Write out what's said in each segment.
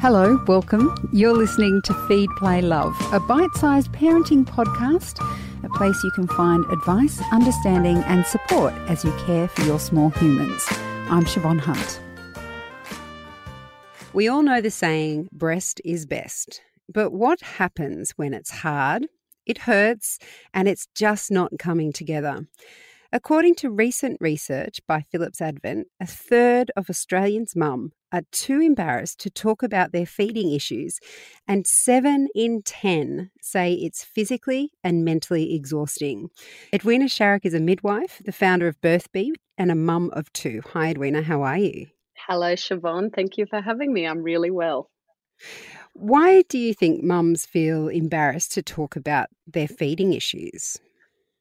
Hello, welcome. You're listening to Feed, Play, Love, a bite sized parenting podcast, a place you can find advice, understanding, and support as you care for your small humans. I'm Siobhan Hunt. We all know the saying, breast is best. But what happens when it's hard, it hurts, and it's just not coming together? According to recent research by Philips Avent, a third of Australians' mum are too embarrassed to talk about their feeding issues, and seven in 10 say it's physically and mentally exhausting. Edwina Sharrock is a midwife, the founder of Birthbeat, and a mum of two. Hi, Edwina, how are you? Hello, Siobhan. Thank you for having me. I'm really well. Why do you think mums feel embarrassed to talk about their feeding issues?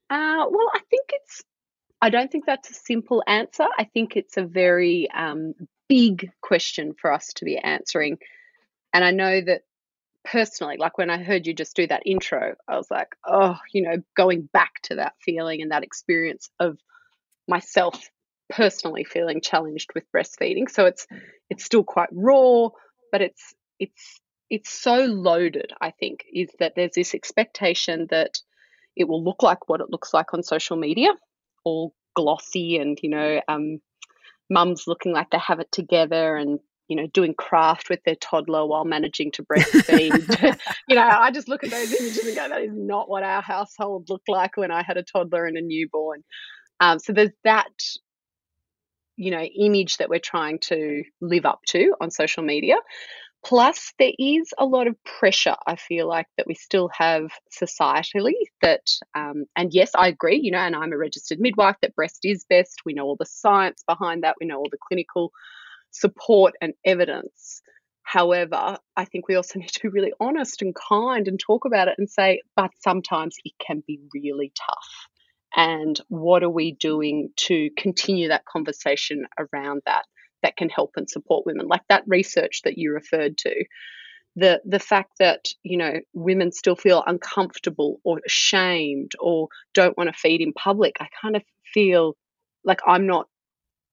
Uh, well, I think it's I don't think that's a simple answer. I think it's a very um, big question for us to be answering. And I know that personally, like when I heard you just do that intro, I was like, oh, you know, going back to that feeling and that experience of myself personally feeling challenged with breastfeeding. So it's it's still quite raw, but it's it's it's so loaded, I think, is that there's this expectation that it will look like what it looks like on social media all glossy and you know um, mums looking like they have it together and you know doing craft with their toddler while managing to breastfeed you know i just look at those images and go that is not what our household looked like when i had a toddler and a newborn. Um, so there's that you know image that we're trying to live up to on social media Plus, there is a lot of pressure, I feel like, that we still have societally. That, um, and yes, I agree, you know, and I'm a registered midwife, that breast is best. We know all the science behind that, we know all the clinical support and evidence. However, I think we also need to be really honest and kind and talk about it and say, but sometimes it can be really tough. And what are we doing to continue that conversation around that? That can help and support women, like that research that you referred to. The, the fact that you know women still feel uncomfortable or ashamed or don't want to feed in public i kind of feel like i'm not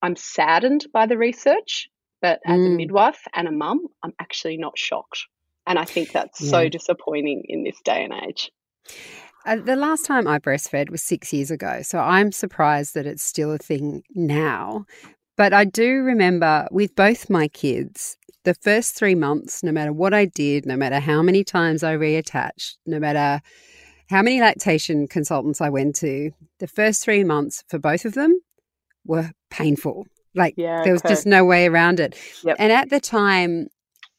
i'm saddened by the research but as mm. a midwife and a mum i'm actually not shocked and i think that's yeah. so disappointing in this day and age uh, the last time I breastfed was six years ago, so I'm surprised that it's still a thing now. But I do remember with both my kids, the first three months, no matter what I did, no matter how many times I reattached, no matter how many lactation consultants I went to, the first three months for both of them were painful. Like yeah, there was okay. just no way around it. Yep. And at the time,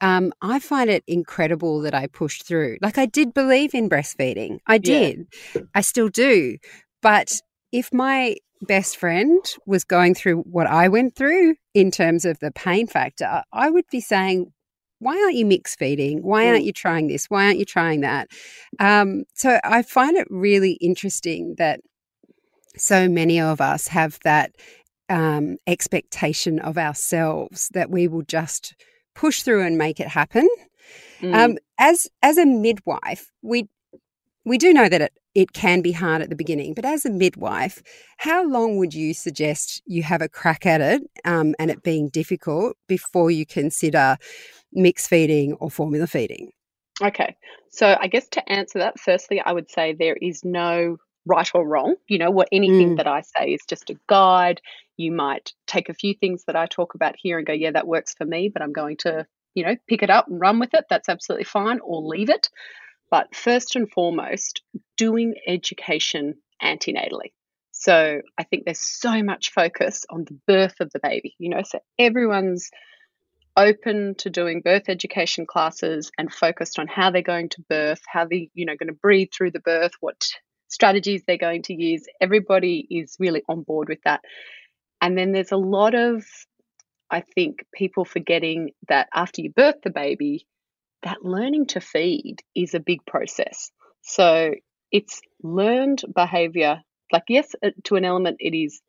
um, I find it incredible that I pushed through. Like I did believe in breastfeeding. I did. Yeah. I still do. But if my best friend was going through what I went through in terms of the pain factor, I would be saying, why aren't you mix feeding? Why aren't mm. you trying this? Why aren't you trying that? Um, so I find it really interesting that so many of us have that um, expectation of ourselves that we will just push through and make it happen. Mm. Um, as as a midwife, we we do know that it, it can be hard at the beginning, but as a midwife, how long would you suggest you have a crack at it um, and it being difficult before you consider mix feeding or formula feeding? Okay, so I guess to answer that, firstly, I would say there is no right or wrong. You know, what anything mm. that I say is just a guide. You might take a few things that I talk about here and go, yeah, that works for me, but I'm going to, you know, pick it up and run with it. That's absolutely fine, or leave it. But first and foremost, doing education antenatally. So I think there's so much focus on the birth of the baby, you know, so everyone's open to doing birth education classes and focused on how they're going to birth, how they, you know, going to breathe through the birth, what strategies they're going to use. Everybody is really on board with that. And then there's a lot of, I think, people forgetting that after you birth the baby, that learning to feed is a big process. So it's learned behavior. Like, yes, to an element, it is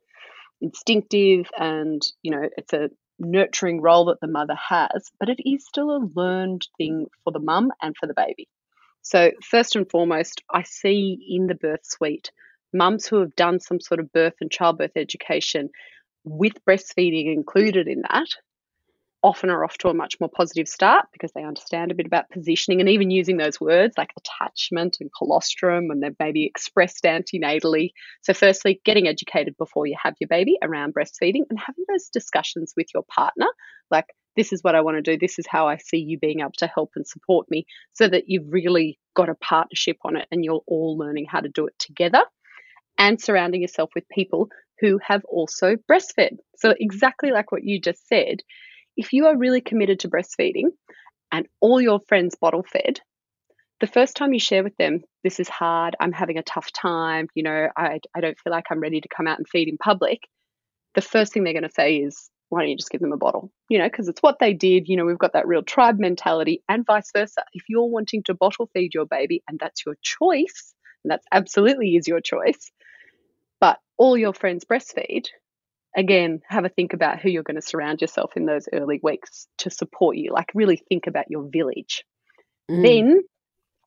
instinctive and, you know, it's a nurturing role that the mother has, but it is still a learned thing for the mum and for the baby. So, first and foremost, I see in the birth suite mums who have done some sort of birth and childbirth education with breastfeeding included in that often are off to a much more positive start because they understand a bit about positioning and even using those words like attachment and colostrum when they're maybe expressed antenatally. So, firstly, getting educated before you have your baby around breastfeeding and having those discussions with your partner like, this is what I want to do, this is how I see you being able to help and support me, so that you've really got a partnership on it and you're all learning how to do it together and surrounding yourself with people who have also breastfed. So, exactly like what you just said, if you are really committed to breastfeeding and all your friends bottle fed, the first time you share with them, this is hard, I'm having a tough time, you know, I, I don't feel like I'm ready to come out and feed in public, the first thing they're going to say is, why don't you just give them a bottle? You know, because it's what they did. You know, we've got that real tribe mentality and vice versa. If you're wanting to bottle feed your baby and that's your choice, and that's absolutely is your choice, but all your friends breastfeed, again, have a think about who you're going to surround yourself in those early weeks to support you. Like, really think about your village. Mm. Then,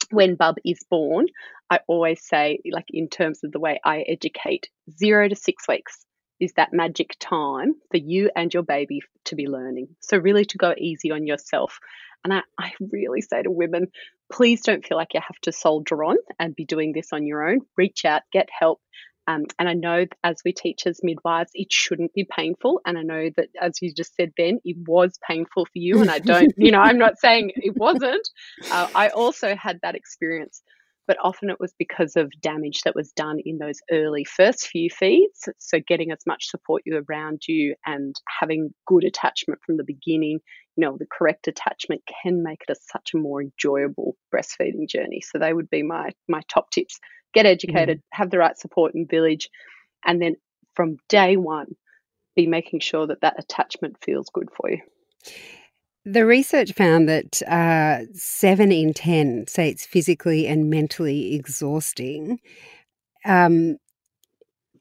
when Bub is born, I always say, like, in terms of the way I educate, zero to six weeks is that magic time for you and your baby to be learning. So, really, to go easy on yourself. And I, I really say to women, please don't feel like you have to soldier on and be doing this on your own. Reach out, get help, um, and I know as we teach as midwives, it shouldn't be painful. And I know that, as you just said, Ben, it was painful for you. And I don't, you know, I'm not saying it wasn't. Uh, I also had that experience, but often it was because of damage that was done in those early first few feeds. So getting as much support you around you and having good attachment from the beginning, know, the correct attachment can make it a, such a more enjoyable breastfeeding journey. So they would be my my top tips get educated, mm. have the right support in village, and then from day one, be making sure that that attachment feels good for you. The research found that uh, seven in 10 say it's physically and mentally exhausting. Um,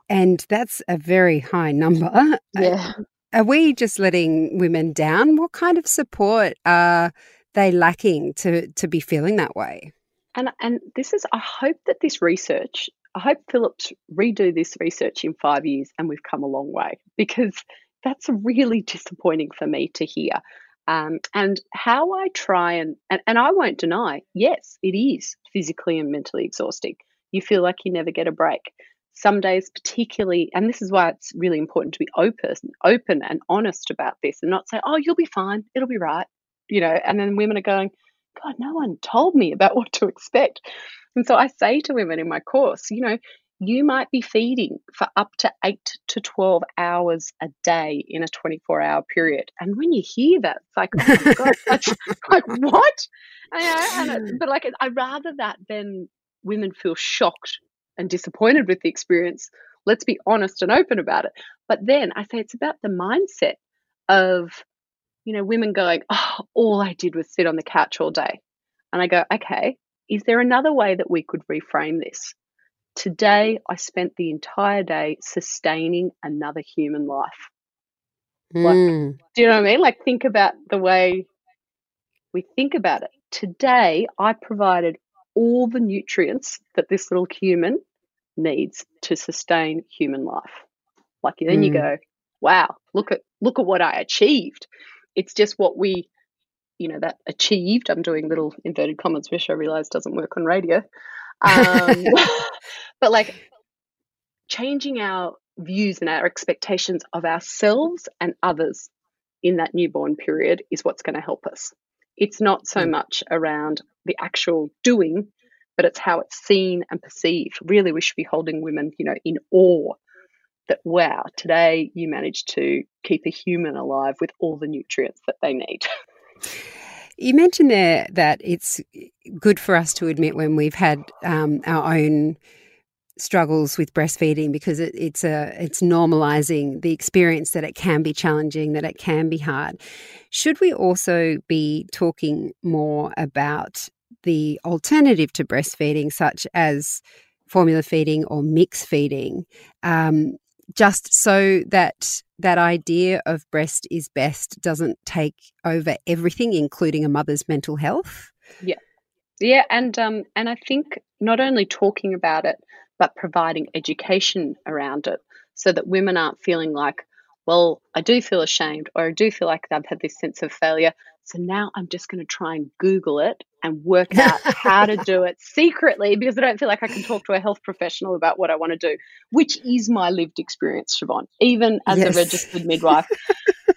and that's a very high number. Yeah. Are we just letting women down? What kind of support are they lacking to, to be feeling that way? And and this is I hope that this research, I hope Philips redo this research in five years and we've come a long way because that's really disappointing for me to hear. Um, and how I try and, and and I won't deny, yes, it is physically and mentally exhausting. You feel like you never get a break. Some days, particularly, and this is why it's really important to be open, open and honest about this, and not say, "Oh, you'll be fine, it'll be right," you know. And then women are going, God, no one told me about what to expect. And so I say to women in my course, you know, you might be feeding for up to eight to 12 hours a day in a 24 hour period. And when you hear that, it's like, oh my God, that's like, what? And, and hmm. but like, I'd rather that than women feel shocked and disappointed with the experience. Let's be honest and open about it. But then I say it's about the mindset of you know, women going, oh, all I did was sit on the couch all day. And I go, okay, is there another way that we could reframe this? Today, I spent the entire day sustaining another human life. Mm. Like, hmm. do you know what I mean? Like, think about the way we think about it. Today, I provided all the nutrients that this little human needs to sustain human life. Like, then mm. you go, wow, look at look at what I achieved. It's just what we, you know, that achieved. I'm doing little inverted commas, which I realize doesn't work on radio. Um, but like changing our views and our expectations of ourselves and others in that newborn period is what's going to help us. It's not so mm. much around the actual doing, but it's how it's seen and perceived. Really, we should be holding women, you know, in awe that wow, today you managed to keep a human alive with all the nutrients that they need. You mentioned there that it's good for us to admit when we've had um, our own struggles with breastfeeding because it, it's a it's normalizing the experience that it can be challenging, that it can be hard. Should we also be talking more about the alternative to breastfeeding, such as formula feeding or mix feeding? Um, just so that that idea of breast is best doesn't take over everything, including a mother's mental health. Yeah, yeah, and um, and I think not only talking about it, but providing education around it, so that women aren't feeling like, well, I do feel ashamed or I do feel like I've had this sense of failure. So now I'm just going to try and Google it and work out how to do it secretly because I don't feel like I can talk to a health professional about what I want to do, which is my lived experience, Siobhan. Even as yes. a registered midwife,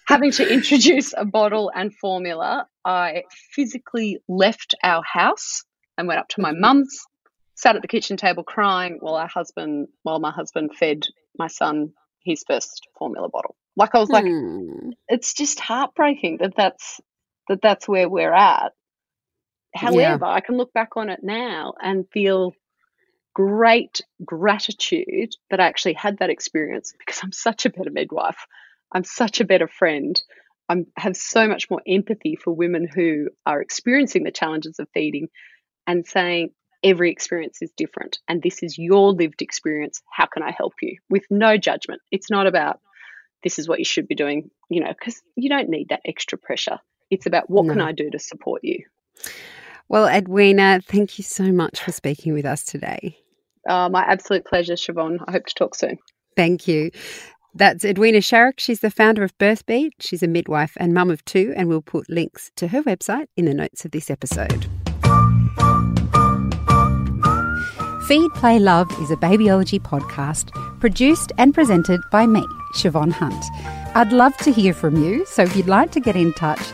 having to introduce a bottle and formula, I physically left our house and went up to my mum's, sat at the kitchen table crying while our husband, while my husband fed my son his first formula bottle. Like I was like, hmm. it's just heartbreaking that that's that that's where we're at. However, yeah. I can look back on it now and feel great gratitude that I actually had that experience because I'm such a better midwife. I'm such a better friend. I have so much more empathy for women who are experiencing the challenges of feeding and saying, every experience is different and this is your lived experience. How can I help you? With no judgment. It's not about this is what you should be doing, you know, because you don't need that extra pressure. It's about what no. can I do to support you. Well, Edwina, thank you so much for speaking with us today. Uh, my absolute pleasure, Siobhan. I hope to talk soon. Thank you. That's Edwina Sharrock. She's the founder of Birthbeat. She's a midwife and mum of two, and we'll put links to her website in the notes of this episode. Feed, Play, Love is a babyology podcast produced and presented by me, Siobhan Hunt. I'd love to hear from you, so if you'd like to get in touch,